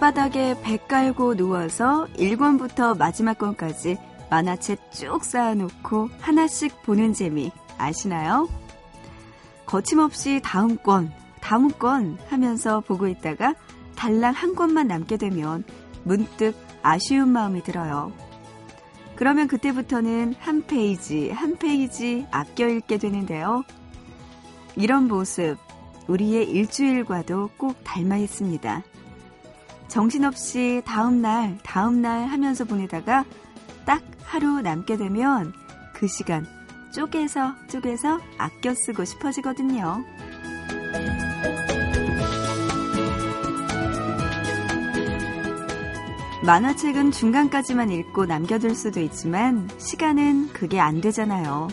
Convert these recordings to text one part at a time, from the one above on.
방바닥에 배 깔고 누워서 1권부터 마지막 권까지 만화책 쭉 쌓아놓고 하나씩 보는 재미 아시나요? 거침없이 다음 권, 다음 권 하면서 보고 있다가 달랑 한 권만 남게 되면 문득 아쉬운 마음이 들어요. 그러면 그때부터는 한 페이지, 한 페이지 아껴 읽게 되는데요. 이런 모습, 우리의 일주일과도 꼭 닮아 있습니다. 정신없이 다음날, 다음날 하면서 보내다가 딱 하루 남게 되면 그 시간 쪼개서 쪼개서 아껴 쓰고 싶어지거든요. 만화책은 중간까지만 읽고 남겨둘 수도 있지만 시간은 그게 안 되잖아요.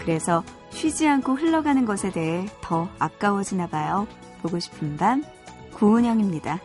그래서 쉬지 않고 흘러가는 것에 대해 더 아까워지나 봐요. 보고 싶은 밤, 구은영입니다.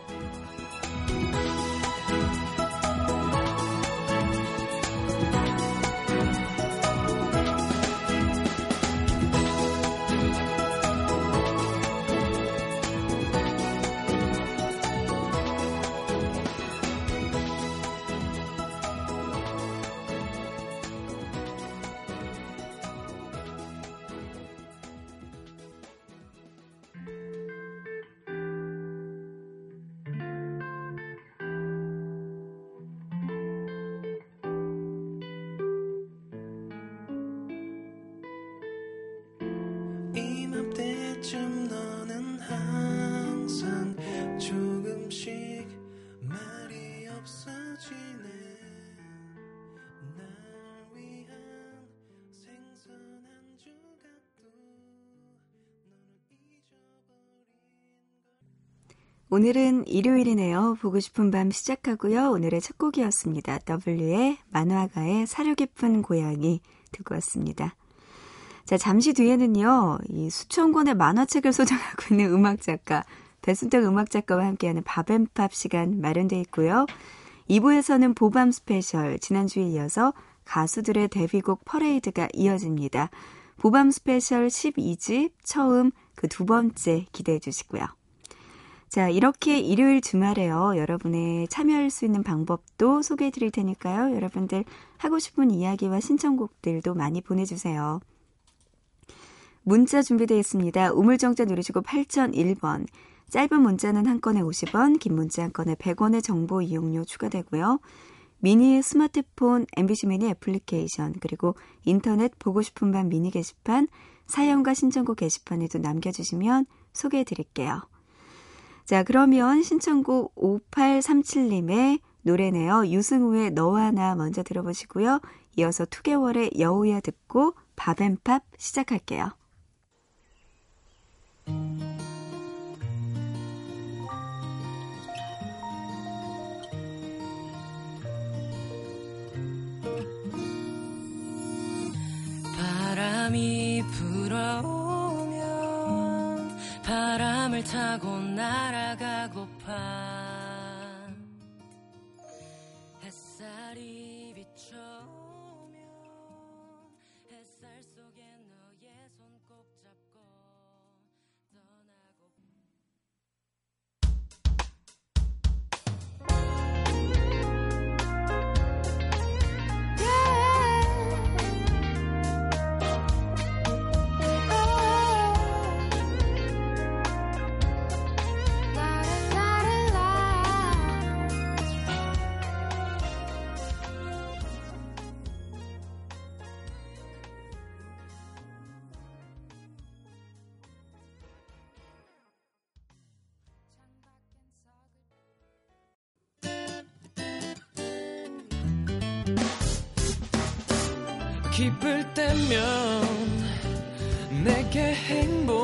오늘은 일요일이네요. 보고 싶은 밤 시작하고요. 오늘의 첫 곡이었습니다. W의 만화가의 사려 깊은 고양이 듣고 왔습니다. 자, 잠시 뒤에는요, 이 수천 권의 만화책을 소장하고 있는 음악 작가, 배순탁 음악 작가와 함께하는 밥앤팝 시간 마련되어 있고요. 2부에서는 보밤 special, 지난주에 이어서 가수들의 데뷔곡 퍼레이드가 이어집니다. 보밤 special 특집 처음 그 두 번째 기대해 주시고요. 자, 이렇게 일요일 주말에요. 여러분의 참여할 수 있는 방법도 소개해 드릴 테니까요. 여러분들 하고 싶은 이야기와 신청곡들도 많이 보내주세요. 문자 준비되어 있습니다. 우물정자 누르시고 8001번. 짧은 문자는 한 건에 50원, 긴 문자 한 건에 100원의 정보 이용료 추가되고요. 미니 스마트폰 MBC 미니 애플리케이션 그리고 인터넷 보고 싶은 밤 미니 게시판 사연과 신청곡 게시판에도 남겨주시면 소개해 드릴게요. 자, 그러면 신청곡 5837님의 노래네요. 유승우의 너와 나 먼저 들어보시고요. 이어서 2개월의 여우야 듣고 밥앤팝 시작할게요. 바람이 불어오면 바람을 타고 날아가고파 기쁠 때면 내게 행복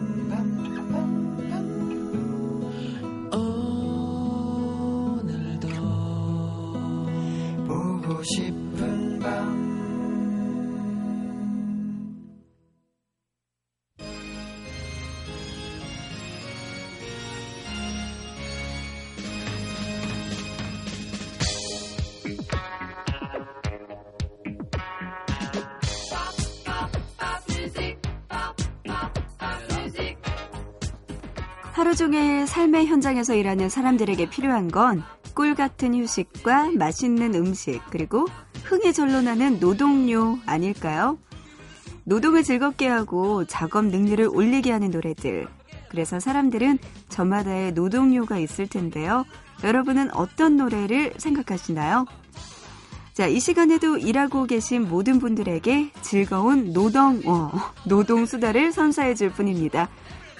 하루 종일 삶의 현장에서 일하는 사람들에게 필요한 건 꿀 같은 휴식과 맛있는 음식, 그리고 흥이 절로 나는 노동요 아닐까요? 노동을 즐겁게 하고 작업 능률을 올리게 하는 노래들. 그래서 사람들은 저마다의 노동요가 있을 텐데요. 여러분은 어떤 노래를 생각하시나요? 자, 이 시간에도 일하고 계신 모든 분들에게 즐거운 노동, 어, 노동 수다를 선사해 줄 뿐입니다.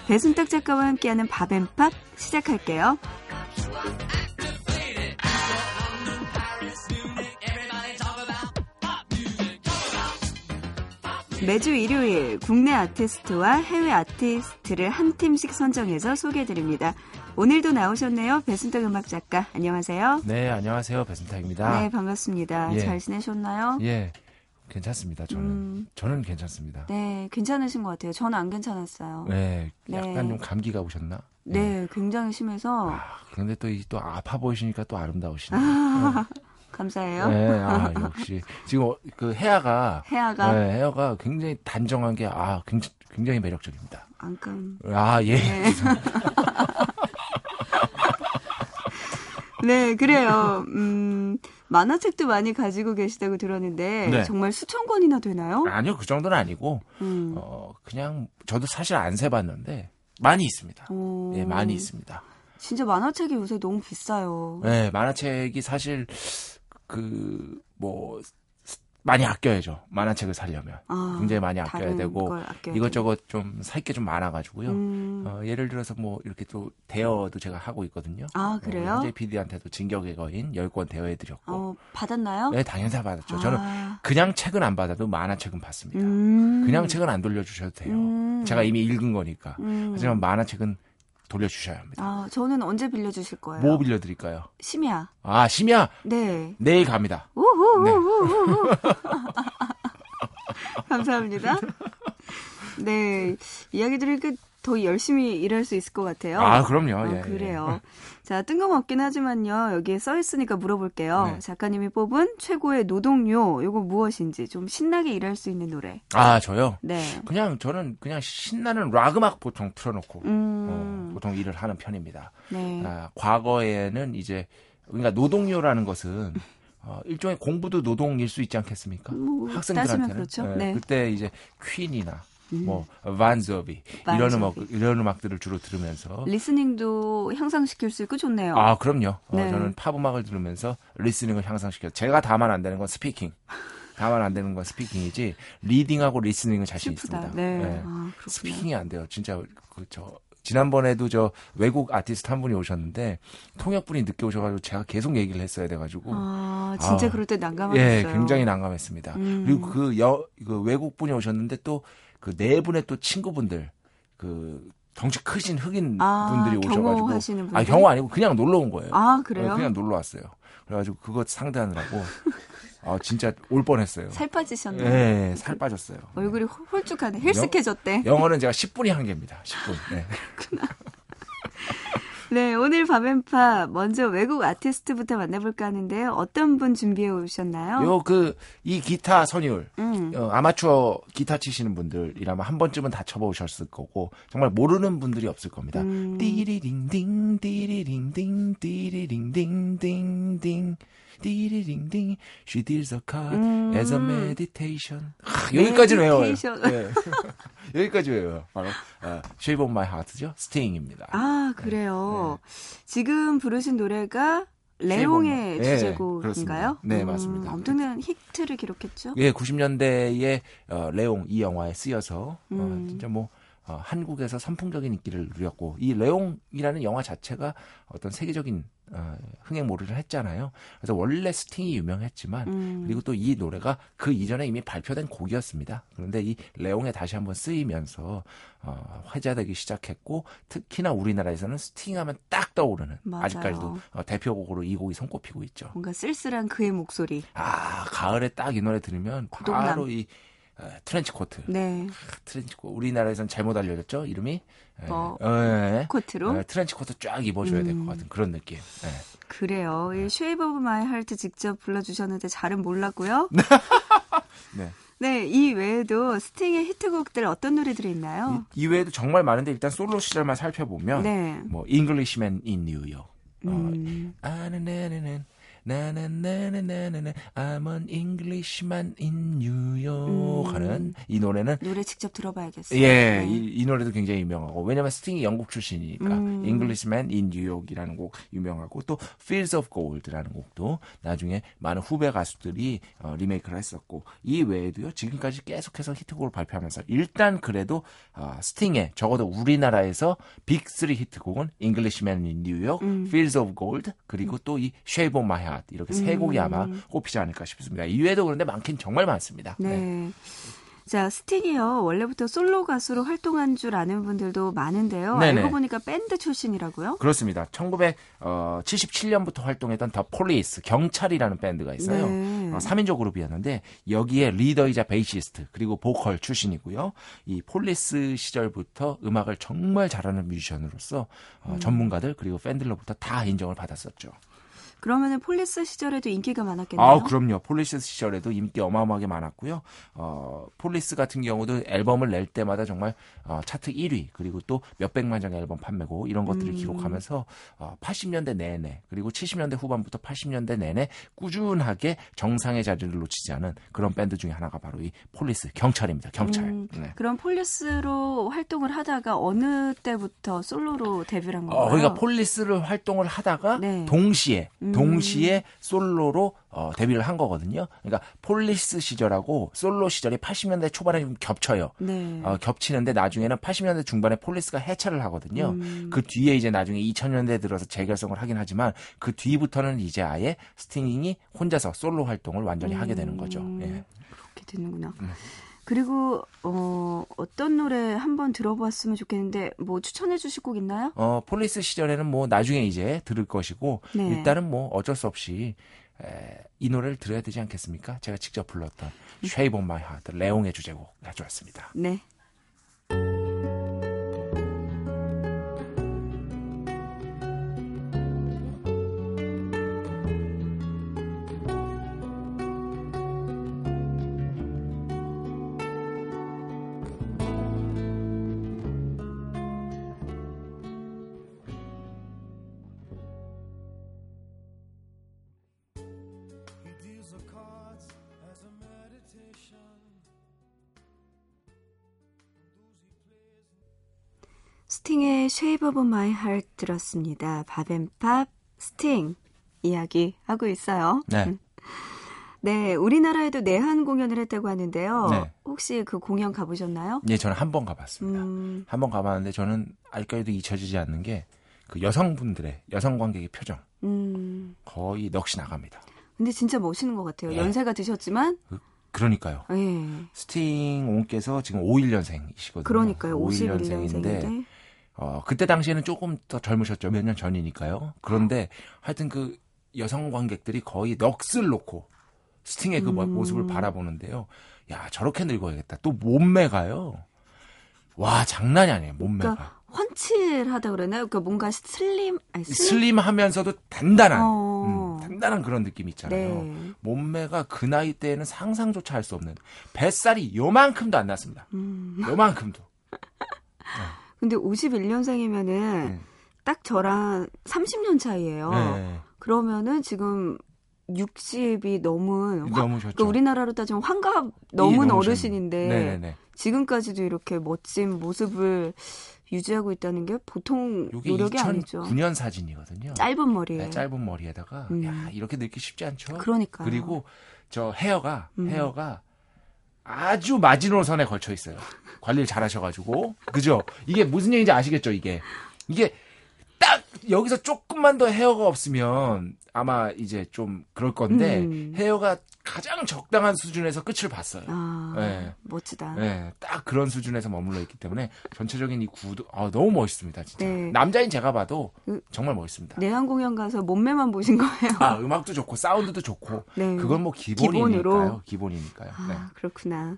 배순탁 작가와 함께하는 밥앤팝 시작할게요. 매주 일요일 국내 아티스트와 해외 아티스트를 한 팀씩 선정해서 소개해드립니다. 오늘도 나오셨네요. 배순탁 음악 작가. 안녕하세요. 네, 안녕하세요. 배순탁입니다. 네, 반갑습니다. 예. 잘 지내셨나요? 예, 괜찮습니다. 저는 음. 저는 괜찮습니다. 네, 괜찮으신 것 같아요. 저는 안 괜찮았어요. 네, 약간 네. 좀 감기가 오셨나? 네, 굉장히 심해서 아, 그런데 또, 이- 또 아파 보이시니까 또 아름다우시네. 감사해요. 네, 아, 역시. 지금 어, 그 헤아가, 해아가 네, 헤어가 굉장히 단정한 게, 아, 굉장히, 굉장히 매력적입니다. 안감. 아, 예. 네. 네, 그래요. 음, 만화책도 많이 가지고 계시다고 들었는데 네. 정말 수천 권이나 되나요? 아니요, 그 정도는 아니고, 음. 어, 그냥, 저도 사실 안 세봤는데, 많이 있습니다. 오, 예, 많이 있습니다. 진짜 만화책이 요새 너무 비싸요. 네, 만화책이 사실 그 뭐 많이 아껴야죠. 만화책을 살려면 아, 굉장히 많이 아껴야 되고 이것저것 좀 살 게 좀 많아가지고요. 음. 어, 예를 들어서 뭐 이렇게 또 대여도 제가 하고 있거든요. 아, 그래요? 어, 현재 PD한테도 진격의 거인 10권 대여해드렸고. 어, 받았나요? 네, 당연히 다 받았죠. 저는 아, 그냥 책은 안 받아도 만화책은 받습니다. 음. 그냥 책은 안 돌려주셔도 돼요. 음. 제가 이미 읽은 거니까. 음. 하지만 만화책은 돌려주셔야 합니다. 아, 저는 언제 빌려주실 거예요? 뭐 빌려드릴까요? 심야. 아, 심야! 네. 내일 갑니다. 우후후후후. 감사합니다. 네. 이야기 들으니까 더 열심히 일할 수 있을 것 같아요. 아, 그럼요. 아, 예, 예. 그래요. 자, 뜬금없긴 하지만요. 여기에 써 있으니까 물어볼게요. 네. 작가님이 뽑은 최고의 노동요, 요거 무엇인지 좀 신나게 일할 수 있는 노래. 아, 저요? 네. 그냥 저는 그냥 신나는 락 음악 보통 틀어놓고 음, 어, 보통 일을 하는 편입니다. 네. 아, 과거에는 이제 그러니까 노동요라는 것은 어, 일종의 공부도 노동일 수 있지 않겠습니까? 뭐, 학생들한테는 그렇죠. 예, 네. 그때 이제 퀸이나 음. 뭐 반저비 이런. 음악 이런 음악들을 주로 들으면서 listening도 향상시킬 수 있고 좋네요. 아 그럼요. 어, 네. 저는 팝 음악을 들으면서 listening을 향상시켜. 제가 다만 안 되는 건 speaking. 다만 안 되는 건 speaking이지 reading하고 listening은 자신 슬프다. 있습니다. 네. 예. 아. speaking이 안 돼요. 진짜 그저 지난번에도 저 외국 아티스트 한 분이 오셨는데 통역분이 늦게 오셔가지고 제가 계속 얘기를 했어야 돼가지고 아, 진짜 아, 그럴 때 난감하겠어요. 예 굉장히 난감했습니다. 음. 그리고 그 여 그 외국 분이 오셨는데 또 그 네 분의 또 친구분들 그 덩치 크신 흑인 아, 분들이 오셔가지고 경호하시는 분들? 아 경호 아니고 그냥 놀러 온 거예요. 아, 그래요? 어, 그냥 놀러 왔어요. 그래가지고 그거 상대하느라고 아 진짜 올 뻔했어요. 살 빠지셨나요? 예, 살 빠졌어요. 얼굴이 홀- 홀쭉하네. 헬스케졌대. 영어는 제가 10분이 한계입니다. 10분. 네. 네, 오늘 밤앤팝 먼저 외국 아티스트부터 만나볼까 하는데요. 어떤 분 준비해 오셨나요? 요 그 이 기타 선율 음. 어, 아마추어 기타 치시는 분들이라면 한 번쯤은 다 쳐보셨을 거고 정말 모르는 분들이 없을 겁니다. 음. 띠리링딩 띠리링딩 띠리링딩딩딩 띠리링딩 She deals a card 음. as a meditation 하, 여기까지는 외워요. 네. 여기까지 외워요. 바로 어, Shape of My Heart죠. 스팅입니다. 아, 그래요. 지금 부르신 노래가 레옹의 네, 주제곡인가요? 그렇습니다. 네, 맞습니다. 엄청난 히트를 기록했죠. 예, 90년대에 어, 레옹 이 영화에 쓰여서 음. 어, 진짜 뭐 어, 한국에서 선풍적인 인기를 누렸고 이 레옹이라는 영화 자체가 어떤 세계적인 어, 흥행몰이를 했잖아요. 그래서 원래 스팅이 유명했지만 음. 그리고 또 이 노래가 그 이전에 이미 발표된 곡이었습니다. 그런데 이 레옹에 다시 한번 쓰이면서 어, 회자되기 시작했고 특히나 우리나라에서는 스팅하면 딱 떠오르는 맞아요. 아직까지도 어, 대표곡으로 이 곡이 손꼽히고 있죠. 뭔가 쓸쓸한 그의 목소리. 아 가을에 딱 이 노래 들으면. 바로 이 어, 트렌치 코트. 네. 트렌치 코트. 우리나라에서는 잘못 알려졌죠 이름이. 예. 뭐, 어, 예. 코트로. 어, 트렌치 코트 쫙 입어줘야 될것 음. 같은 그런 느낌. 예. 그래요. 이 Shape of My Heart 직접 불러주셨는데 잘은 몰랐고요. 네. 네, 이 외에도 스팅의 히트곡들 어떤 노래들이 있나요? 이, 이 외에도 정말 많은데 일단 솔로 시절만 살펴보면 네. 뭐 Englishman in New York. 어, 음, 아나나나 나 나나나나나나 I'm an Englishman in New York 음. 하는 이 노래는 노래 직접 들어봐야겠어요. 예, 네. 이, 이 노래도 굉장히 유명하고 왜냐면 스팅이 영국 출신이니까 음. Englishman in New York이라는 곡 유명하고 또 Fields of Gold라는 곡도 나중에 많은 후배 가수들이 어, 리메이크를 했었고 이 외에도요 지금까지 계속해서 히트곡을 발표하면서 일단 그래도 어, 스팅의 적어도 우리나라에서 빅3 히트곡은 Englishman in New York, 음. Fields of Gold 그리고 또 이 Shape of My Heart 이렇게 세 곡이 음. 아마 꼽히지 않을까 싶습니다. 이외에도 그런데 많긴 정말 많습니다. 네. 자, 스팅이요. 원래부터 솔로 가수로 활동한 줄 아는 분들도 많은데요. 네네. 알고 보니까 밴드 출신이라고요? 그렇습니다. 1977년부터 활동했던 The Police 경찰이라는 밴드가 있어요. 네. 어, 3인조 그룹이었는데 여기에 리더이자 베이시스트 그리고 보컬 출신이고요. 이 폴리스 시절부터 음악을 정말 잘하는 뮤지션으로서 음. 어, 전문가들 그리고 팬들로부터 다 인정을 받았었죠. 그러면은 폴리스 시절에도 인기가 많았겠네요. 아, 그럼요. 폴리스 시절에도 인기 어마어마하게 많았고요. 어, 폴리스 같은 경우도 앨범을 낼 때마다 정말 어, 차트 1위 그리고 또 몇백만 장의 앨범 판매고 이런 것들을 음. 기록하면서 어, 80년대 내내 그리고 70년대 후반부터 80년대 내내 꾸준하게 정상의 자리를 놓치지 않은 그런 밴드 중에 하나가 바로 이 폴리스 경찰입니다. 경찰. 음, 네. 그럼 폴리스로 활동을 하다가 어느 때부터 솔로로 데뷔를 한 건가요? 어, 그러니까 폴리스를 활동을 하다가 네. 동시에 음. 동시에 솔로로 어, 데뷔를 한 거거든요. 그러니까 폴리스 시절하고 솔로 시절이 80년대 초반에 좀 겹쳐요. 네. 어, 겹치는데 나중에는 80년대 중반에 폴리스가 해체를 하거든요. 음. 그 뒤에 이제 나중에 2000년대 들어서 재결성을 하긴 하지만 그 뒤부터는 이제 아예 스팅이 혼자서 솔로 활동을 완전히 하게 되는 거죠. 음. 예. 그렇게 되는구나. 네. 그리고 어, 어떤 노래 한번 들어봤으면 좋겠는데 뭐 추천해 주실 곡 있나요? 어, 폴리스 시절에는 뭐 나중에 이제 들을 것이고 네. 일단은 뭐 어쩔 수 없이 에, 이 노래를 들어야 되지 않겠습니까? 제가 직접 불렀던 of My Heart 레옹의 주제곡 가져왔습니다. 네. Shape of My Heart 들었습니다. 밥앤팝 스팅 이야기 하고 있어요. 네. 네, 우리나라에도 내한 공연을 했다고 하는데요. 네. 혹시 그 공연 가보셨나요? 예, 저는 한 번 가봤습니다. 음, 한번 가봤는데 저는 아직까지도 잊혀지지 않는 게 그 여성분들의 여성 관객의 표정 음. 거의 넋이 나갑니다. 근데 진짜 멋있는 것 같아요. 예. 연세가 드셨지만, 그러니까요. 예. 스팅 옹께서 지금 51년생이시거든요. 그러니까요. 51년생인데 51년생인데. 어, 그때 당시에는 조금 더 젊으셨죠. 몇 년 전이니까요. 그런데 하여튼 그 여성 관객들이 거의 넋을 놓고 스팅의 그 모- 음. 모습을 바라보는데요. 야, 저렇게 늙어야겠다. 또 몸매가요. 와, 장난이 아니에요. 몸매가. 그러니까 훤칠하다 그러나요? 그러니까 뭔가 슬림, 아니, 슬림. 슬림하면서도 단단한, 어. 음, 단단한 그런 느낌 있잖아요. 네. 몸매가 그 나이 때에는 상상조차 할 수 없는 뱃살이 요만큼도 안 났습니다. 음. 요만큼도. 근데 51년생이면은 음. 딱 저랑 30년 차이예요. 네. 그러면은 지금 60이 넘은 화-. 그러니까 우리나라로 따지면 환갑 넘은 너무 어르신인데 네네네. 지금까지도 이렇게 멋진 모습을 유지하고 있다는 게 보통 노력이 아니죠. 2009년 사진이거든요. 짧은 머리에. 네, 짧은 머리에다가 음. 야 이렇게 늙기 쉽지 않죠. 그러니까. 그리고 저 헤어가 음. 헤어가 아주 마지노선에 걸쳐 있어요. 관리를 잘 하셔가지고. 그죠? 이게 무슨 얘기인지 아시겠죠, 이게? 이게 딱 여기서 조금만 더 헤어가 없으면 아마 이제 좀 그럴 건데 음. 헤어가 가장 적당한 수준에서 끝을 봤어요. 아, 네. 멋지다. 네, 딱 그런 수준에서 머물러 있기 때문에 전체적인 이 구도 아, 너무 멋있습니다, 진짜. 네. 남자인 제가 봐도 그- 정말 멋있습니다. 내한 공연 가서 몸매만 보신 거예요? 아, 음악도 좋고 사운드도 좋고 네. 그건 뭐 기본이니까요. 기본으로? 기본이니까요. 아, 그렇구나.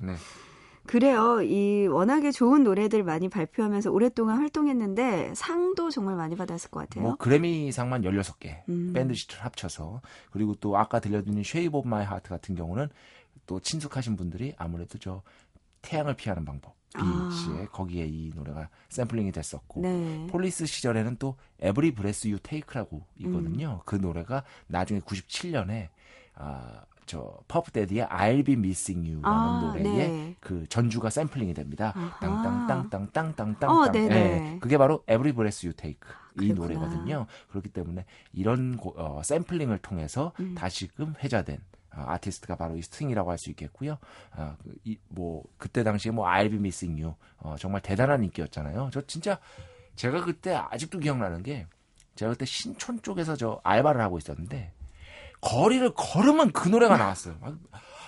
그래요. 이 워낙에 좋은 노래들 많이 발표하면서 오랫동안 활동했는데 상도 정말 많이 받았을 것 같아요. 뭐 그래미상만 16개 음. 밴드 시절 합쳐서 그리고 또 아까 들려드린 Shape of My Heart 같은 경우는 또 친숙하신 분들이 아무래도 저 태양을 피하는 방법 아. 비 씨의 거기에 이 노래가 샘플링이 됐었고 네. 폴리스 시절에는 또 Every Breath You Take라고 있거든요. 그 노래가 나중에 97년에 아, 저 퍼프 대디의 I'll be missing you라는 아, 노래에 네. 그 전주가 샘플링이 됩니다. 땅땅땅땅땅땅땅. 어, 네네. 그게 바로 Every Breath You Take 이 그렇구나. 노래거든요. 그렇기 때문에 이런 고- 어, 샘플링을 통해서 음. 다시금 회자된 어, 아티스트가 바로 이 스팅이라고 할 수 있겠고요. 아, 그, 이, 뭐 그때 당시에 뭐 I'll be missing you 어, 정말 대단한 인기였잖아요. 저 진짜 제가 그때 아직도 기억나는 게 제가 그때 신촌 쪽에서 저 알바를 하고 있었는데 거리를 걸으면 그 노래가 나왔어요. 막,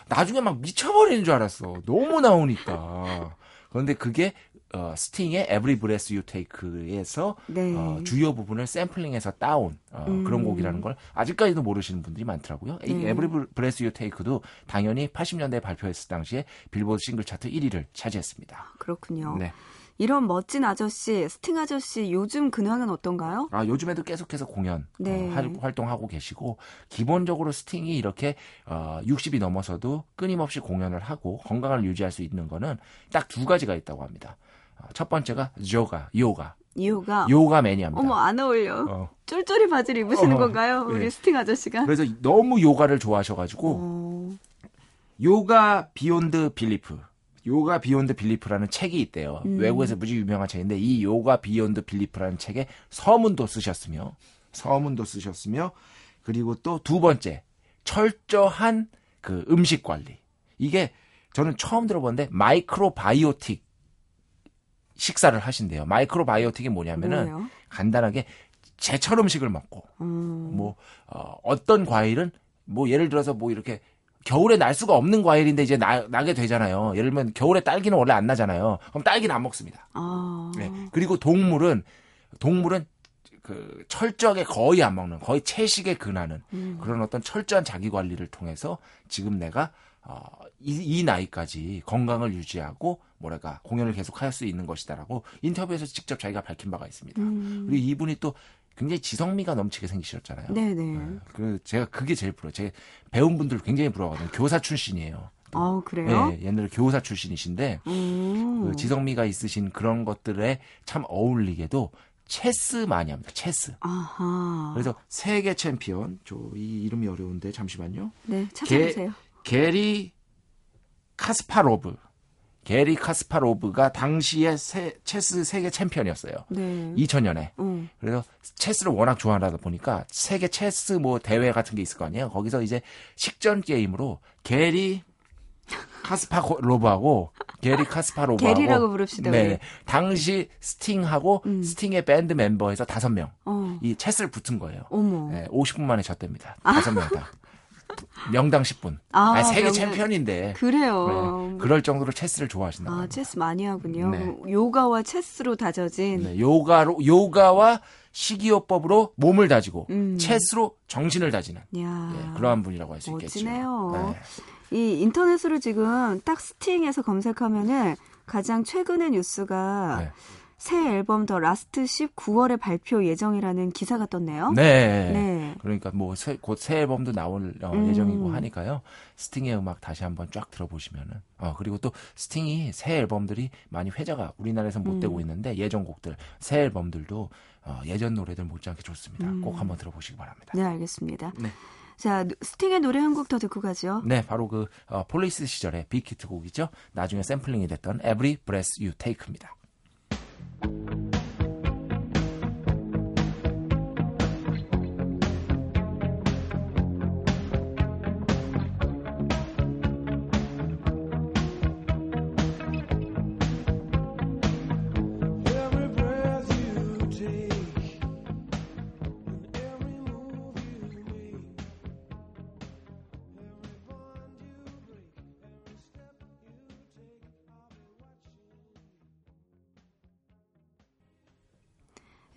나중에 막 미쳐버리는 줄 알았어. 너무 나오니까. 그런데 그게 어, 스팅의 Every Breath You Take에서 네. 어, 주요 부분을 샘플링해서 따온 어, 음. 그런 곡이라는 걸 아직까지도 모르시는 분들이 많더라고요. 이 네. Every Breath You Take도 당연히 80년대에 발표했을 당시에 빌보드 싱글 차트 1위를 차지했습니다. 그렇군요. 네. 이런 멋진 아저씨, 스팅 아저씨 요즘 근황은 어떤가요? 아, 요즘에도 계속해서 공연 네. 어, 활- 활동하고 계시고 기본적으로 스팅이 이렇게 어, 60이 넘어서도 끊임없이 공연을 하고 건강을 유지할 수 있는 거는 딱 두 가지가 있다고 합니다. 어, 첫 번째가 요가, 요가, 이유가 요가 매니아입니다. 어머 안 어울려. 어, 쫄쫄이 바지를 입으시는 어, 건가요? 우리 네. 스팅 아저씨가? 그래서 너무 요가를 좋아하셔가지고 어, Yoga Beyond Belief. Yoga Beyond Belief라는 책이 있대요. 음. 외국에서 무지 유명한 책인데 이 Yoga Beyond Belief라는 책에 서문도 쓰셨으며 서문도 쓰셨으며 그리고 또 두 번째 철저한 그 음식 관리. 이게 저는 처음 들어봤는데 microbiotic 식사를 하신대요. microbiotic이 뭐냐면은 뭐예요? 간단하게 제철 음식을 먹고 음, 뭐 어, 어떤 과일은 뭐 예를 들어서 뭐 이렇게 겨울에 날 수가 없는 과일인데 이제 나, 나게 되잖아요. 예를 들면 겨울에 딸기는 원래 안 나잖아요. 그럼 딸기는 안 먹습니다. 아, 네. 그리고 동물은 동물은 그 철저하게 거의 안 먹는 거의 채식에 근하는 음. 그런 어떤 철저한 자기 관리를 통해서 지금 내가 어, 이, 이 나이까지 건강을 유지하고 뭐랄까 공연을 계속할 수 있는 것이다라고 인터뷰에서 직접 자기가 밝힌 바가 있습니다. 음. 그리고 이분이 또 굉장히 지성미가 넘치게 생기셨잖아요. 네네. 네. 그 제가 그게 제일 부러워요. 제 배운 분들 굉장히 부러워하거든요. 교사 출신이에요. 아 그래요? 네, 옛날에 교사 출신이신데 음. 그 지성미가 있으신 그런 것들에 참 어울리게도 체스 많이 합니다. 체스. 아하. 그래서 세계 챔피언. 저 이 이름이 어려운데 잠시만요. 네 찾아보세요. 게리 카스파로브. 게리 카스파로브가 당시에 세- 체스 세계 챔피언이었어요. 네. 2000년에. 음. 그래서 체스를 워낙 좋아하다 보니까 세계 체스 뭐 대회 같은 게 있을 거 아니에요. 거기서 이제 식전 게임으로 게리 카스파로브하고 게리 카스파로브하고 게리라고 부릅시다, 네. 우리. 당시 스팅하고 음. 스팅의 밴드 멤버에서 다섯 명 어. 이 체스를 붙은 거예요. 어머. 네, 50분 만에 졌답니다. 다섯 명 다. 명당 10분. 아, 아, 세계 명당- 챔피언인데. 그래요. 네, 그럴 정도로 체스를 좋아하신다. 아, 체스 많이 하군요. 네. 요가와 체스로 다져진. 네, 요가로 요가와 식이요법으로 몸을 다지고 음. 체스로 정신을 다지는 야. 예, 그러한 분이라고 할 수 있겠죠. 멋지네요. 네. 이 인터넷으로 지금 딱 스팅에서 검색하면은 가장 최근의 뉴스가 네. 새 앨범 The Last Ship 9월에 발표 예정이라는 기사가 떴네요. 네. 네. 그러니까 뭐 곧새 앨범도 나올 어, 음. 예정이고 하니까요. 스팅의 음악 다시 한번 쫙 들어보시면은 어 그리고 또 스팅이 새 앨범들이 많이 회자가 우리나라에서 못 음. 되고 있는데 예전 곡들 새 앨범들도 어, 예전 노래들 못지않게 좋습니다. 음. 꼭 한번 들어보시기 바랍니다. 네, 알겠습니다. 네. 자, 누- 스팅의 노래 한 곡 더 듣고 가죠. 네, 바로 그 어, 폴리스 시절의 빅히트 곡이죠. 나중에 샘플링이 됐던 Every Breath You Take입니다. Thank you.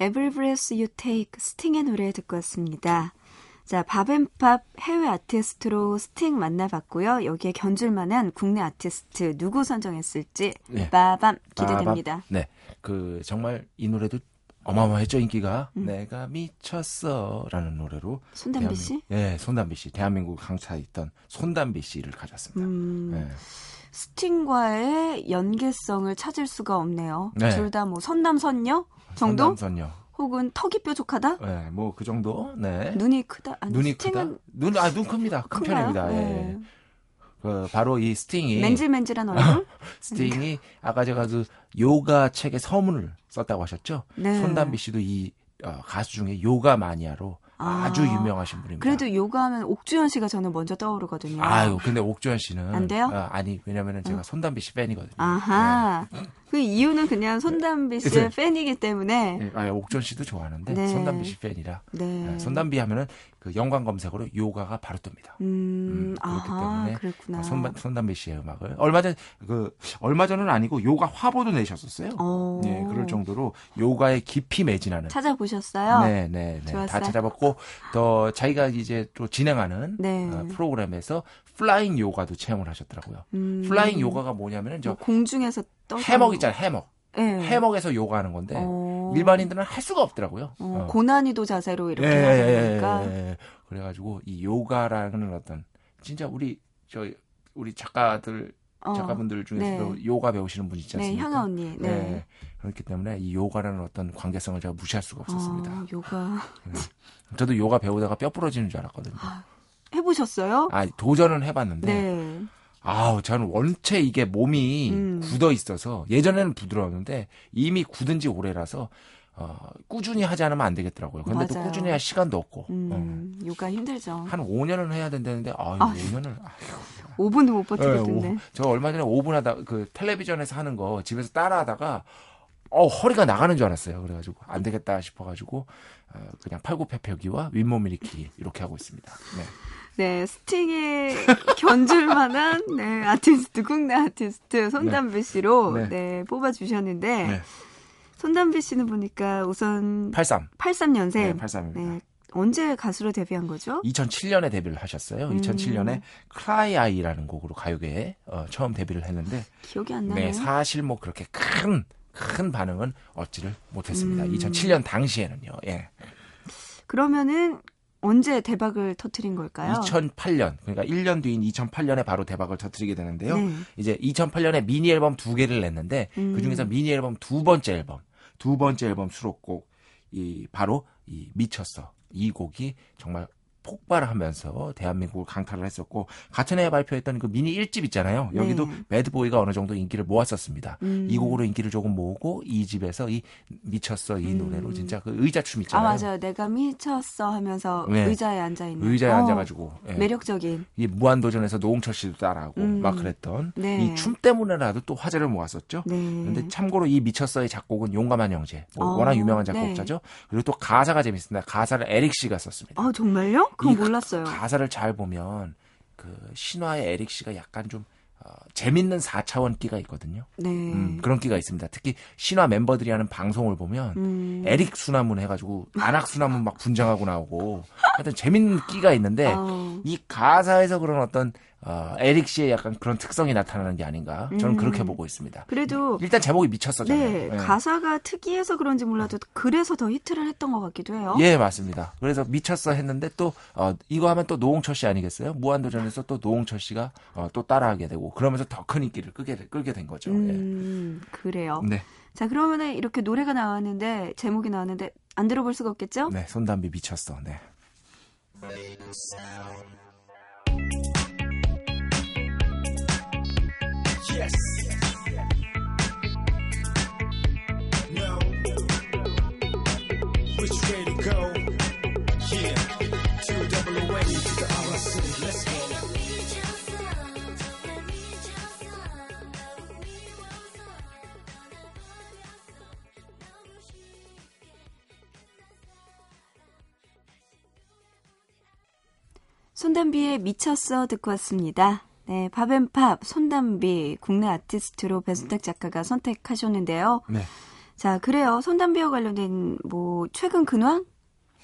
Every Breath You Take 스팅의 노래 듣고 왔습니다. 자, 밥앤팝 해외 아티스트로 스팅 만나봤고요. 여기에 견줄 만한 국내 아티스트 누구 선정했을지 네. 빠밤 기대됩니다. 빠밤. 네. 그 정말 이 노래도 어마어마했죠 인기가. 음. 내가 미쳤어라는 노래로 손담비 씨? 예, 손담비 씨. 대한민국 강타했던 손담비 씨를 가졌습니다. 음, 네. 스팅과의 연계성을 찾을 수가 없네요. 네. 둘다 뭐 선남선녀 정도? 선남선녀. 혹은 턱이 뾰족하다? 네, 뭐 그 정도. 네. 눈이 크다? 아니, 눈이 스팅은 크다. 눈, 아, 눈 큽니다. 큰 큰가요? 편입니다. 예. 네. 그 바로 이 스팅이 맨질맨질한 얼굴? 스팅이 아까 제가 그 요가 책에 서문을 썼다고 하셨죠? 네. 손담비 씨도 이 어, 가수 중에 요가 마니아로 아. 아. 주 유명하신 분입니다. 그래도 요가하면 옥주현 씨가 저는 먼저 떠오르거든요. 아유, 근데 옥주현 씨는 안 돼요? 어, 아니 왜냐면은 제가 손담비 씨 팬이거든요. 아하. 그 이유는 그냥 손담비 씨의 네. 팬이기 때문에. 네. 아, 옥주현 씨도 좋아하는데 네. 손담비 씨 팬이라 네. 네, 손담비 하면은 그 연관 검색어로 요가가 바로 뜹니다. 음, 음, 그렇기 아하, 때문에 그랬구나. 어, 손, 손담비 씨의 음악을 얼마 전 그 얼마 전은 아니고 요가 화보도 내셨었어요. 어. 네, 그럴 정도로 요가에 깊이 매진하는 찾아보셨어요? 네, 네, 네. 다 좋았어요? 찾아봤고 더 자기가 이제 또 진행하는 네. 어, 프로그램에서 flying 요가도 체험을 하셨더라고요. 음, flying 요가가 뭐냐면은 저 뭐 공중에서 떠 해먹 있잖아요, 해먹. 네. 해먹에서 요가하는 건데 어. 일반인들은 할 수가 없더라고요. 어, 어. 고난이도 자세로 이렇게 예, 예, 하는 거니까. 예, 예. 그래가지고 이 요가라는 어떤 진짜 우리 저 우리 작가들 어. 작가분들 중에서도 네. 요가 배우시는 분 있지 네, 않습니까? 향아 언니. 네. 네. 그렇기 때문에 이 요가라는 어떤 관계성을 제가 무시할 수가 없었습니다. 어, 요가 저도 요가 배우다가 뼈 부러지는 줄 알았거든요. 해보셨어요? 아, 도전은 해봤는데, 네. 아우, 저는 원체 이게 몸이 음. 굳어 있어서, 예전에는 부드러웠는데, 이미 굳은 지 오래라서, 어, 꾸준히 하지 않으면 안 되겠더라고요. 근데 또 맞아요. 꾸준히 할 시간도 없고, 음, 요가 힘들죠. 어, 한 5년은 해야 된다는데, 아유, 아. 5년을, 5분도 못 네, 버티겠던데. 저 얼마 전에 5분 하다, 그, 텔레비전에서 하는 거 집에서 따라 하다가, 어, 허리가 나가는 줄 알았어요. 그래가지고, 안 되겠다 싶어가지고, 어, 그냥 팔굽혀펴기와 윗몸 일으키기, 이렇게 하고 있습니다. 네. 네, 스팅의 견줄만한 네, 아티스트, 국내 아티스트 손담비 씨로 네. 네. 뽑아 주셨는데 네. 손담비 씨는 보니까 우선 83. 83년생 네, 83입니다. 네, 언제 가수로 데뷔한 거죠? 2007년에 데뷔를 하셨어요. 음. 2007년에 크라이 아이라는 곡으로 가요계에 어, 처음 데뷔를 했는데 기억이 안 나네요. 네, 사실 뭐 그렇게 큰, 큰 반응은 얻지를 못했습니다. 음. 2007년 당시에는요. 예. 그러면은 언제 대박을 터트린 걸까요? 2008년, 그러니까 1년 뒤인 2008년에 바로 대박을 터뜨리게 되는데요. 네. 이제 2008년에 미니 앨범 두 개를 냈는데 음. 그 중에서 미니 앨범 두 번째 앨범, 두 번째 앨범 수록곡 이 바로 이 미쳤어 이 곡이 정말 폭발하면서 대한민국을 강타를 했었고 같은 해에 발표했던 그 미니 1집 있잖아요. 여기도 네. 배드보이가 어느 정도 인기를 모았었습니다. 음. 이 곡으로 인기를 조금 모으고 이 집에서 이 미쳤어 이 노래로 진짜 그 의자춤 아 있잖아요. 맞아요. 내가 미쳤어 하면서 네. 의자에 앉아 있는. 의자에 어, 앉아가지고 예. 매력적인. 이 무한도전에서 노홍철 씨도 따라하고 음. 막 그랬던 네. 이춤 때문에라도 또 화제를 모았었죠. 네. 근데 참고로 이 미쳤어의 작곡은 용감한 형제, 뭐 어, 워낙 유명한 네. 작곡자죠. 그리고 또 가사가 재밌습니다. 가사를 에릭 씨가 썼습니다. 아 정말요? 그건 이 몰랐어요. 가사를 잘 보면 그 신화의 에릭 씨가 약간 좀 어, 재밌는 4차원 끼가 있거든요. 네. 음, 그런 끼가 있습니다. 특히 신화 멤버들이 하는 방송을 보면 음. 에릭 수나문 해가지고 안악 수나문 막 분장하고 나오고 하여튼 재밌는 끼가 있는데 어. 이 가사에서 그런 어떤 어, 에릭 씨의 약간 그런 특성이 나타나는 게 아닌가 저는 음. 그렇게 보고 있습니다. 그래도 일단 제목이 미쳤어잖아요. 네, 예. 가사가 특이해서 그런지 몰라도 그래서 더 히트를 했던 것 같기도 해요. 예, 맞습니다. 그래서 미쳤어 했는데 또 어, 이거 하면 또 노홍철 씨 아니겠어요? 무한도전에서 또 노홍철 씨가 어, 또 따라하게 되고 그러면서 더 큰 인기를 끌게 되- 끌게 된 거죠. 음, 그래요. 예. 네, 자, 그러면은 이렇게 노래가 나왔는데 제목이 나왔는데 안 들어볼 수가 없겠죠? 네, 손담비 미쳤어. 네. 손담비의 미쳤어 듣고 왔습니다. 네, 밥앤팝 손담비 국내 아티스트로 배순탁 작가가 선택하셨는데요. 네. 자, 그래요. 손담비와 관련된 뭐 최근 근황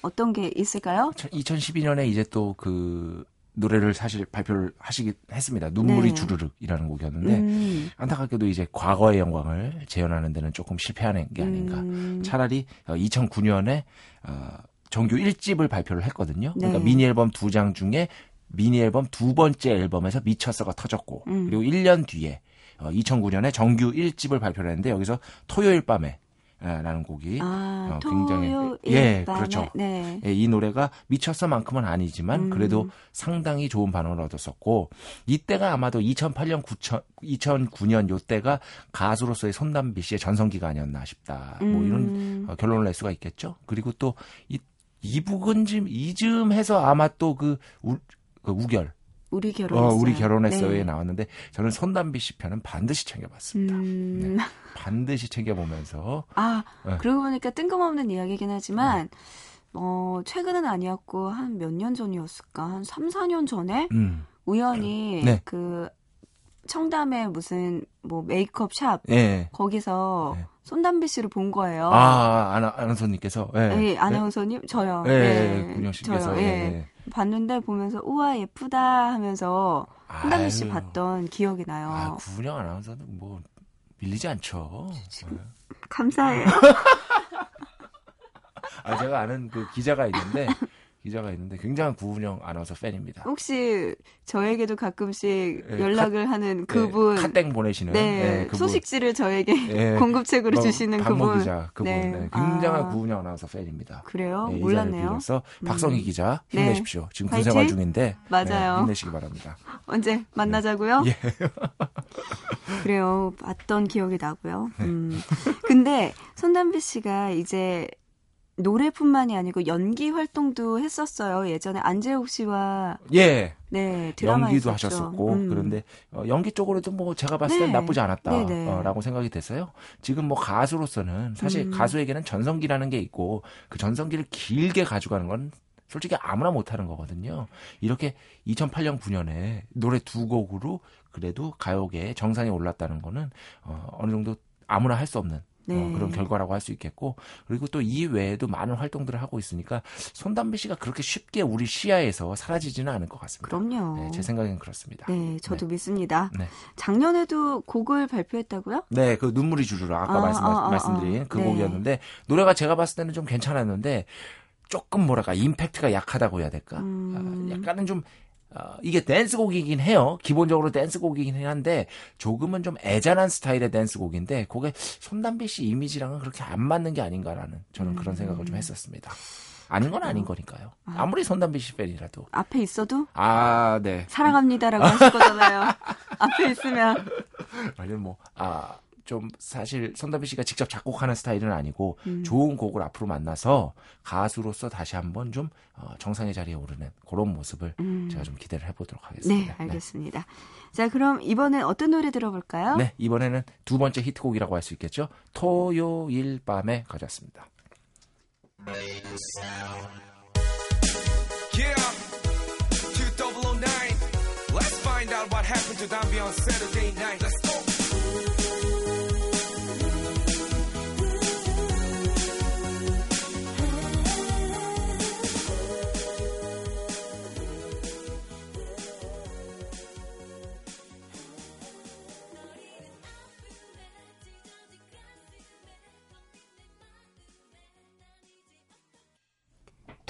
어떤 게 있을까요? 2012년에 이제 또 그 노래를 사실 발표를 하시긴 했습니다. 눈물이 네. 주르륵이라는 곡이었는데 음. 안타깝게도 이제 과거의 영광을 재현하는 데는 조금 실패하는 게 아닌가. 음. 차라리 2009년에 어, 정규 1집을 발표를 했거든요. 그러니까 네. 미니 앨범 두 장 중에 미니 앨범 두 번째 앨범에서 미쳤어가 터졌고 음. 그리고 1년 뒤에 어, 2009년에 정규 1집을 발표를 했는데 여기서 토요일 밤에 아, 라는 곡이 아, 어, 굉장히- 예, 밤에 그렇죠. 네. 예, 이 노래가 미쳤어만큼은 아니지만 음. 그래도 상당히 좋은 반응을 얻었었고 이때가 아마도 2008년 9천, 2009년 요때가 가수로서의 손담비 씨의 전성기가 아니었나 싶다. 뭐 이런 음. 어, 결론을 낼 수가 있겠죠. 그리고 또 이, 이부근쯤 이쯤 해서 아마 또그 그 우결, 우리 어, 결혼했어요. 우리 결혼했어요에 네. 나왔는데 저는 손담비 씨 편은 반드시 챙겨봤습니다. 음. 반드시 챙겨보면서 아, 네. 그러고 보니까 뜬금없는 이야기긴 하지만 어, 최근은 아니었고 한 몇 년 전이었을까? 한 3, 4년 전에 음, 우연히 네. 그 청담에 무슨 뭐 메이크업 샵 예. 거기서 네. 손담비 씨를 본 거예요. 아, 아나, 아나운서님께서 예. 예, 아나운서님 저요. 예, 예, 예, 군영 씨께서. 예, 예. 예. 봤는데 보면서 우와 예쁘다 하면서 손담비 씨. 봤던 기억이 나요. 아, 구분영 아나운서는 뭐 밀리지 않죠. 예. 감사해요. 아, 제가 아는 그 기자가 있는데 기자가 있는데 굉장한 구분영 아나운서 팬입니다. 혹시 저에게도 가끔씩 예, 연락을 하는 그분 예, 카땡 보내시는 네, 예, 그분. 소식지를 저에게 예. 공급책으로 어, 주시는 그분. 기자 그분 네. 네, 굉장한 아. 구분영 아나운서 팬입니다. 그래요? 예, 이 몰랐네요. 자리를 빌어서 박성희 기자 네. 힘내십시오. 지금 군 화이팅! 생활 중인데 맞아요. 네, 힘내시기 바랍니다. 언제 만나자고요? 예. 그래요. 봤던 기억이 나고요. 음. 근데 손담비 씨가 이제 노래뿐만이 아니고 연기 활동도 했었어요. 예전에 안재욱 씨와 예. 네 연기도. 하셨었고 음. 그런데 어, 연기 쪽으로도 뭐 제가 봤을 땐 네. 나쁘지. 않았다라고 생각이 됐어요. 지금 뭐 가수로서는 사실 음. 가수에게는 전성기라는 게 있고 그 전성기를 길게 가져가는 건 솔직히 아무나 못하는 거거든요. 이렇게 2008년 9년에 노래 두 곡으로 그래도 가요계에 정상에 올랐다는 거는 어, 어느 정도 아무나 할 수 없는 네. 어, 그런 결과라고 할 수 있겠고 그리고 또 이 외에도 많은 활동들을 하고 있으니까 손담비 씨가 그렇게 쉽게 우리 시야에서 사라지지는 않을 것 같습니다. 그럼요. 네, 제 생각엔 그렇습니다. 네, 저도 믿습니다. 네. 작년에도 곡을 발표했다고요? 네, 그 눈물이 주르라 아까 아, 말씀, 아, 아, 말씀드린 아. 그 네. 곡이었는데 노래가 제가 봤을 때는 좀 괜찮았는데 조금 뭐랄까 임팩트가 약하다고 해야 될까? 음. 아, 약간은 좀 어, 이게 댄스곡이긴 해요. 기본적으로 댄스곡이긴 한데 조금은 좀 애잔한 스타일의 댄스곡인데 그게 손담비 씨 이미지랑은 그렇게 안 맞는 게 아닌가라는 저는 음. 그런 생각을 좀 했었습니다. 아닌 건 아닌 거니까요. 아 무리 손담비 씨 팬이라도. 앞에 있어도 아, 네. 사랑합니다라고 하실 거잖아요. 앞에 있으면 아니면 뭐, 아, 좀 사실 손담비 씨가 직접 작곡하는 스타일은 아니고 음. 좋은 곡을 앞으로 만나서 가수로서 다시 한번 좀 어, 정상의 자리에 오르는 그런 모습을 음. 제가 좀 기대를 해보도록 네, 하겠습니다. 알겠습니다. 자, 그럼 이번엔 어떤 노래 들어볼까요? 네, 이번에는 두 번째 히트곡이라고 할 수 있겠죠. 토요일 밤에 가져왔습니다. Yeah, 2009. Let's find out what happened to Dambi on Saturday night. Let's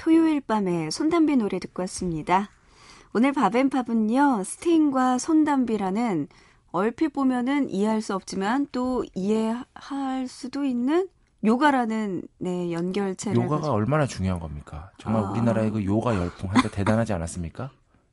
토요일 밤에 손담비 노래 듣고 왔습니다. 오늘 밥앤팝은요, 스팅과 손담비라는 얼핏 보면은 이해할 수 없지만 또 이해할 수도 있는 요가라는 네, 연결체를 요가가 가지고 얼마나 중요한 겁니까? 정말 아. 우리나라의 그 요가 열풍 한때 대단하지 않았습니까?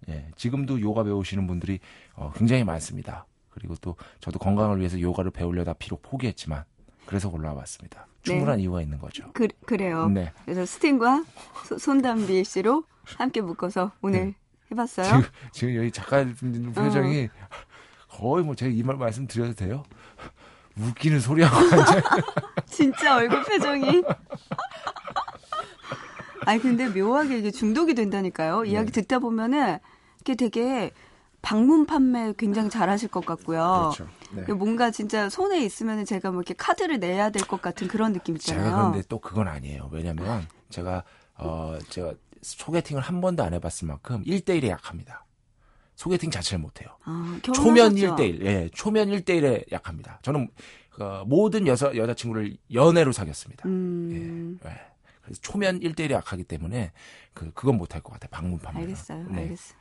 예, 지금도 요가 배우시는 분들이 어, 굉장히 많습니다. 그리고 또 저도 건강을 위해서 요가를 배우려다 비록 포기했지만 그래서 올라와 봤습니다. 충분한 이유가 있는 거죠. 그, 그래요. 네. 그래서 스팅과 소- 손담비 씨로 함께 묶어서 오늘 해봤어요. 지금, 지금 여기 작가님 표정이 거의 뭐 제가 이 말 말씀 드려도 돼요? 웃기는 소리하고. 진짜 얼굴 표정이. 아니 근데 묘하게 이게 중독이 된다니까요. 이야기 네. 듣다 보면은 이게 되게 방문 판매 굉장히 잘하실 것 같고요. 그렇죠. 네. 뭔가 진짜 손에 있으면 제가 뭐 이렇게 카드를 내야 될 것 같은 그런 느낌 있잖아요. 제가 그런데 또 그건 아니에요. 왜냐면 제가 어 제가 소개팅을 한 번도 안 해봤을 만큼 1대1에 약합니다. 소개팅 자체를 못해요. 아, 초면 결혼하셨죠? 1대1, 예, 초면 1대1에 약합니다. 저는 어, 모든 여자 여자친구를 연애로 사귀었습니다. 음, 예. 그래서 초면 1대1에 약하기 때문에 그 그건 못할 것 같아요. 방문판매. 알겠어요. 네. 알겠어요.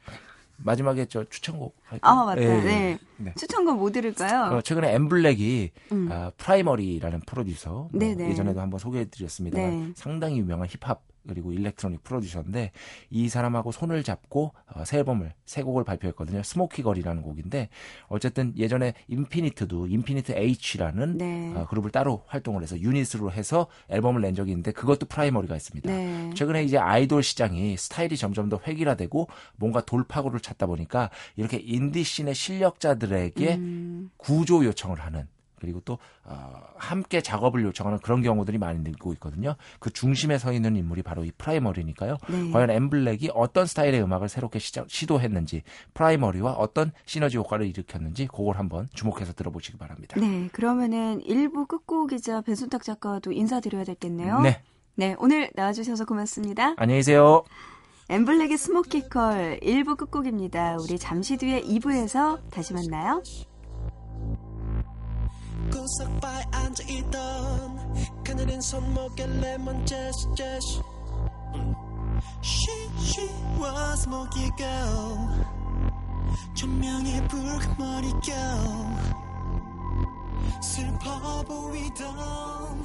마지막에 저 추천곡 할까요? 아, 맞다. 예, 예. 네. 네. 추천곡 뭐 들을까요? 어, 최근에 엠블랙이 음. 아, 프라이머리라는 프로듀서 뭐 네네. 예전에도 한번 소개해드렸습니다만 네. 상당히 유명한 힙합 그리고 일렉트로닉 프로듀서인데 이 사람하고 손을 잡고 어, 새 앨범을 새 곡을 발표했거든요. Smoky Girl이라는 곡인데 어쨌든 예전에 인피니트도 인피니트 H라는 네. 어, 그룹을 따로 활동을 해서 유닛으로 해서 앨범을 낸 적이 있는데 그것도 프라이머리가 있습니다. 네. 최근에 이제 아이돌 시장이 스타일이 점점 더 획일화되고 뭔가 돌파구를 찾다 보니까 이렇게 인디 씬의 실력자들에게 음, 구조 요청을 하는 그리고 또 어, 함께 작업을 요청하는 그런 경우들이 많이 늘고 있거든요. 그 중심에 서 있는 인물이 바로 이 프라이머리니까요. 네. 과연 엠블랙이 어떤 스타일의 음악을 새롭게 시작, 시도했는지 프라이머리와 어떤 시너지 효과를 일으켰는지 그걸 한번 주목해서 들어보시기 바랍니다. 네, 그러면은 1부 끝곡이자 배순탁 작가도 인사드려야 되겠네요. 네, 네, 오늘 나와주셔서 고맙습니다. 안녕히 계세요. 엠블랙의 스모키컬 1부 끝곡입니다. 우리 잠시 뒤에 2부에서 다시 만나요. 구석 바에 앉아있던 그녀는 손목에 레몬 제시 제시 She, she was smoky girl. 조명의 붉은 머리결 슬퍼 보이던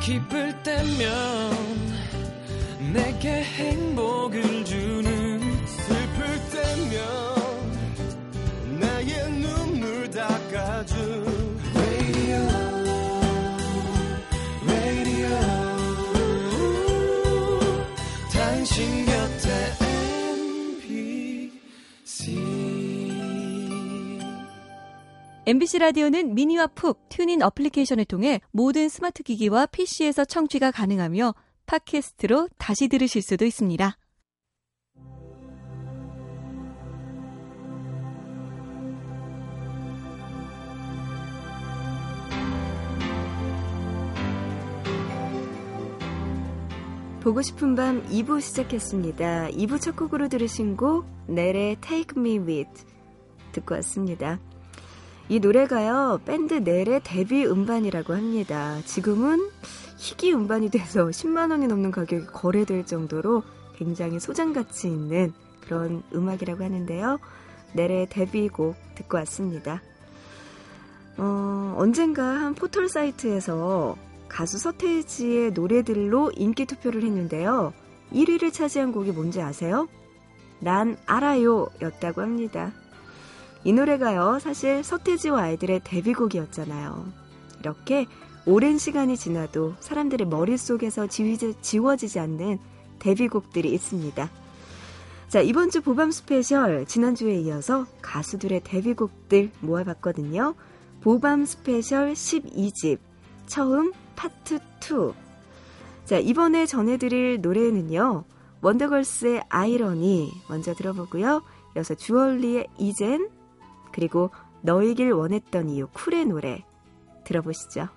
기쁠 때면 내게 행복을 주는 슬플 때면 MBC 라디오는 미니와 푹 TuneIn 어플리케이션을 통해 모든 스마트 기기와 PC에서 청취가 가능하며 팟캐스트로 다시 들으실 수도 있습니다. 보고 싶은 밤 2부 시작했습니다. 2부 첫 곡으로 들으신 곡 넬의 Take Me With 듣고 왔습니다. 이 노래가요 밴드 넬의 데뷔 음반이라고 합니다. 지금은 희귀 음반이 돼서 10만 원이 넘는 가격이 거래될 정도로 굉장히 소장 가치 있는 그런 음악이라고 하는데요. 넬의 데뷔곡 듣고 왔습니다. 어, 언젠가 한 포털 사이트에서 가수 서태지의 노래들로 인기 투표를 했는데요. 1위를 차지한 곡이 뭔지 아세요? 난 알아요 였다고 합니다. 이 노래가요, 사실 서태지와 아이들의 데뷔곡이었잖아요. 이렇게 오랜 시간이 지나도 사람들의 머릿속에서 지워지, 지워지지 않는 데뷔곡들이 있습니다. 자, 이번 주 보밤 스페셜, 지난주에 이어서 가수들의 데뷔곡들 모아봤거든요. 보밤 스페셜 12집, 처음 파트 2. 자, 이번에 전해드릴 노래는요, 원더걸스의 아이러니 먼저 들어보고요. 이어서 주얼리의 이젠, 그리고 너이길 원했던 이유 쿨의 노래 들어보시죠.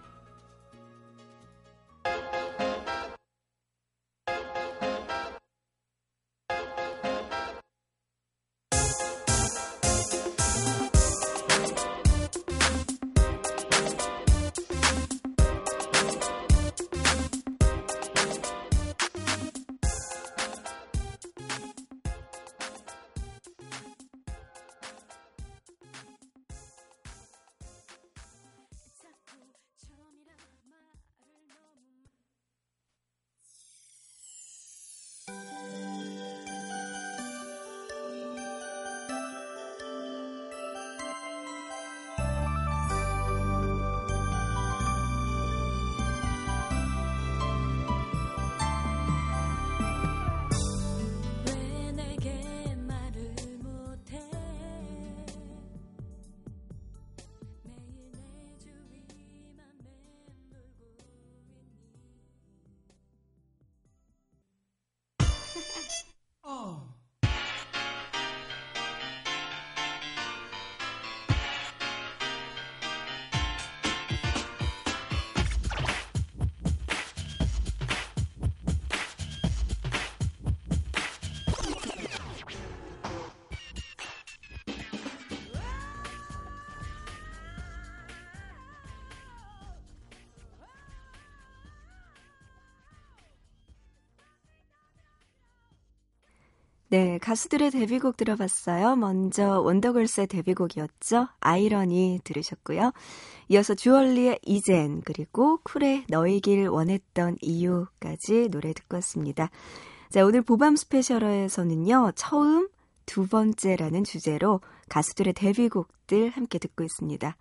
네, 가수들의 데뷔곡 들어봤어요. 먼저 원더걸스의 데뷔곡이었죠. 아이러니 들으셨고요. 이어서 주얼리의 이젠 그리고 쿨의 너이길 원했던 이유까지 노래 듣고 왔습니다. 자, 오늘 보밤 스페셜에서는요. 처음, 두 번째라는 주제로 가수들의 데뷔곡들 함께 듣고 있습니다.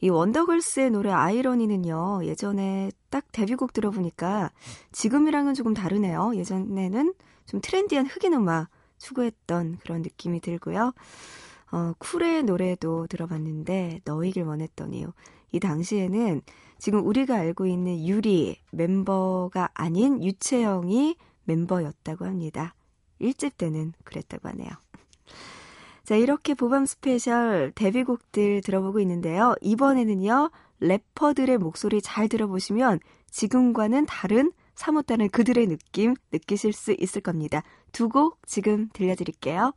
이 원더걸스의 노래 아이러니는요. 예전에 딱 데뷔곡 들어보니까 지금이랑은 조금 다르네요. 예전에는 좀 트렌디한 흑인 음악 추구했던 그런 느낌이 들고요. 어, 쿨의 노래도 들어봤는데 너이길 이유. 이 당시에는 지금 우리가 알고 있는 유리 멤버가 아닌 유채영이 멤버였다고 합니다. 1집 때는 그랬다고 하네요. 자, 이렇게 보밤 스페셜 데뷔곡들 들어보고 있는데요. 이번에는요, 래퍼들의 목소리 잘 들어보시면 지금과는 다른 사뭇 다른 그들의 느낌 느끼실 수 있을 겁니다. 두 곡 지금 들려드릴게요.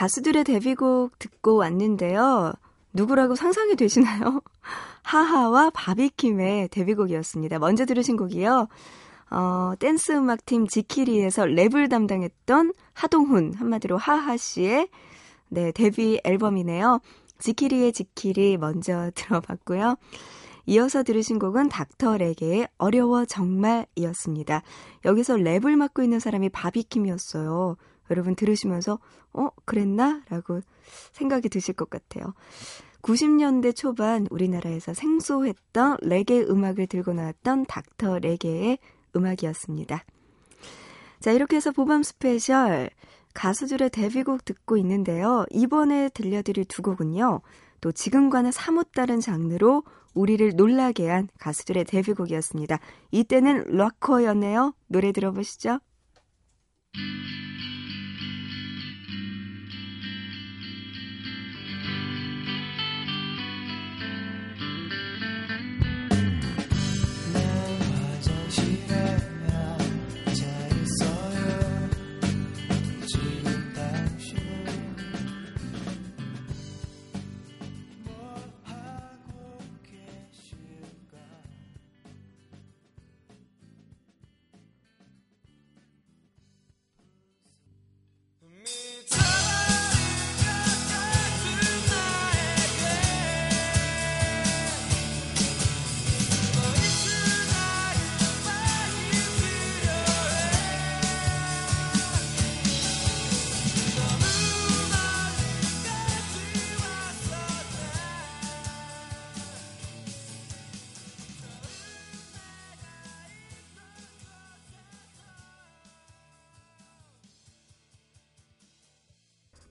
가수들의 데뷔곡 듣고 왔는데요. 누구라고 상상이 되시나요? 하하와 바비킴의 데뷔곡이었습니다. 먼저 들으신 곡이요. 어, 댄스 음악팀 지키리에서 랩을 담당했던 하동훈, 한마디로 하하 씨의 네, 데뷔 앨범이네요. 지키리의 지키리 먼저 들어봤고요. 이어서 들으신 곡은 닥터 레게의 어려워 정말이었습니다. 여기서 랩을 맡고 있는 사람이 바비킴이었어요. 여러분 들으시면서 어 그랬나? 라고 생각이 드실 것 같아요. 90년대 초반 우리나라에서 생소했던 레게 음악을 들고 나왔던 닥터 레게의 음악이었습니다. 자 이렇게 해서 보밤 스페셜 가수들의 데뷔곡 듣고 있는데요. 이번에 들려드릴 두 곡은요. 또 지금과는 사뭇 다른 장르로 우리를 놀라게 한 가수들의 데뷔곡이었습니다. 이때는 락커였네요. 노래 들어보시죠.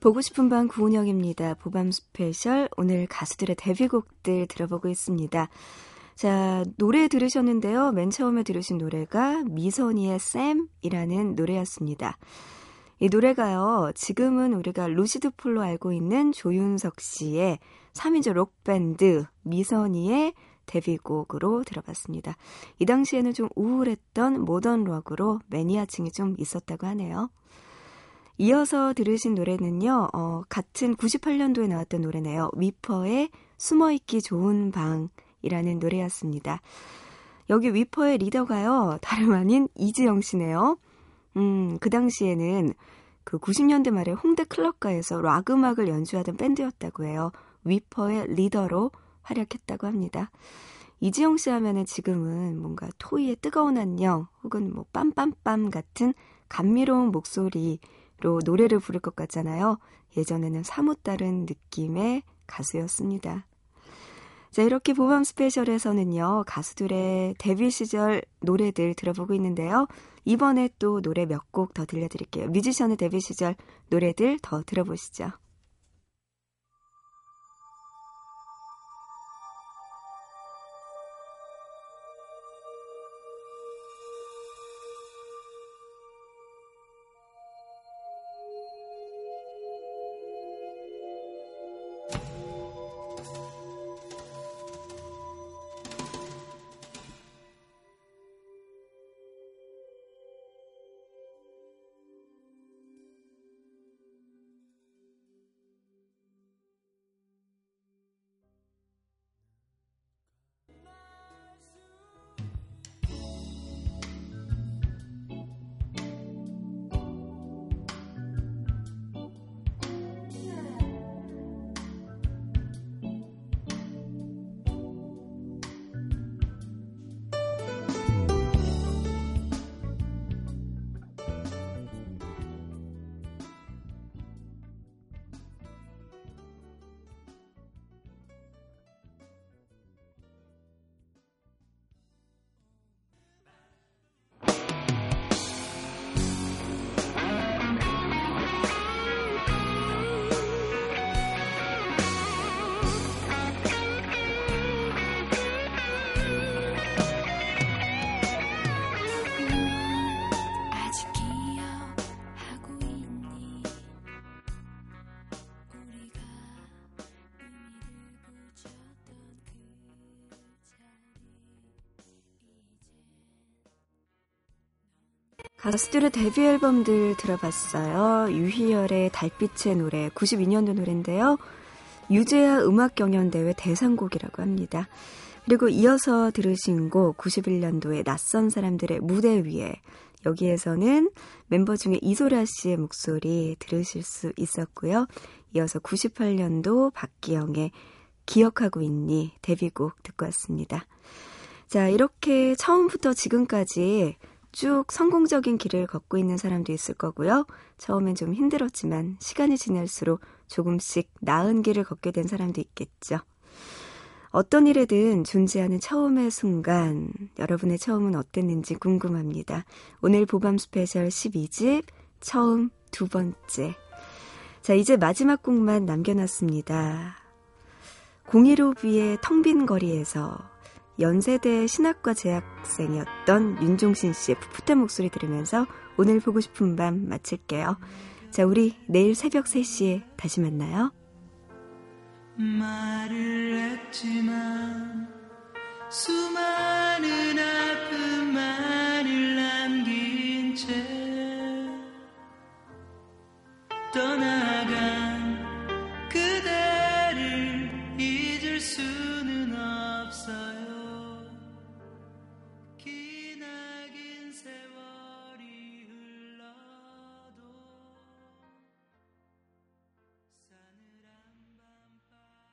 보고 싶은 밤 구은영입니다. 보밤 스페셜 오늘 가수들의 데뷔곡들 들어보고 있습니다. 자, 노래 들으셨는데요. 맨 처음에 들으신 노래가 미선이의 Sam이라는 노래였습니다. 이 노래가요, 지금은 우리가 루시드 폴로 알고 있는 조윤석 씨의 3인조 록밴드 미선이의 데뷔곡으로 들어봤습니다. 이 당시에는 좀 우울했던 모던 록으로 매니아층이 좀 있었다고 하네요. 이어서 들으신 노래는요, 어, 같은 98년도에 나왔던 노래네요. 위퍼의 숨어있기 좋은 방이라는 노래였습니다. 여기 위퍼의 리더가요, 다름 아닌 이지영 씨네요. 음, 그 당시에는 그 90년대 말에 홍대 클럽가에서 락 음악을 연주하던 밴드였다고 해요. 위퍼의 리더로 활약했다고 합니다. 이지영 씨 하면은 지금은 뭔가 토이의 뜨거운 안녕 혹은 뭐 빰빰빰 같은 감미로운 목소리 로 노래를 부를 것 같잖아요. 예전에는 사뭇 다른 느낌의 가수였습니다. 자, 이렇게 보밤 스페셜에서는요, 가수들의 데뷔 시절 노래들 들어보고 있는데요. 이번에 또 노래 몇 곡 더 들려드릴게요. 뮤지션의 데뷔 시절 노래들 더 들어보시죠. 가수들의 데뷔 앨범들 들어봤어요. 유희열의 달빛의 노래, 92년도 노래인데요. 유재하 음악경연대회 대상곡이라고 합니다. 그리고 이어서 들으신 곡 91년도에 낯선 사람들의 무대 위에 여기에서는 멤버 중에 이소라 씨의 목소리 들으실 수 있었고요. 이어서 98년도 박기영의 기억하고 있니 데뷔곡 듣고 왔습니다. 자, 이렇게 처음부터 지금까지 쭉 성공적인 길을 걷고 있는 사람도 있을 거고요. 처음엔 좀 힘들었지만 시간이 지날수록 조금씩 나은 길을 걷게 된 사람도 있겠죠. 어떤 일에든 존재하는 처음의 순간, 여러분의 처음은 어땠는지 궁금합니다. 오늘 보밤 스페셜 12집, 처음 두 번째. 자, 이제 마지막 곡만 남겨놨습니다. 015B의 텅 빈 거리에서 연세대 신학과 재학생이었던 윤종신 씨의 풋풋한 목소리 들으면서 오늘 보고 싶은 밤 마칠게요. 자, 우리 내일 새벽 3시에 다시 만나요. 말을 했지만 수많은 아픈 말을 남긴 채 떠나간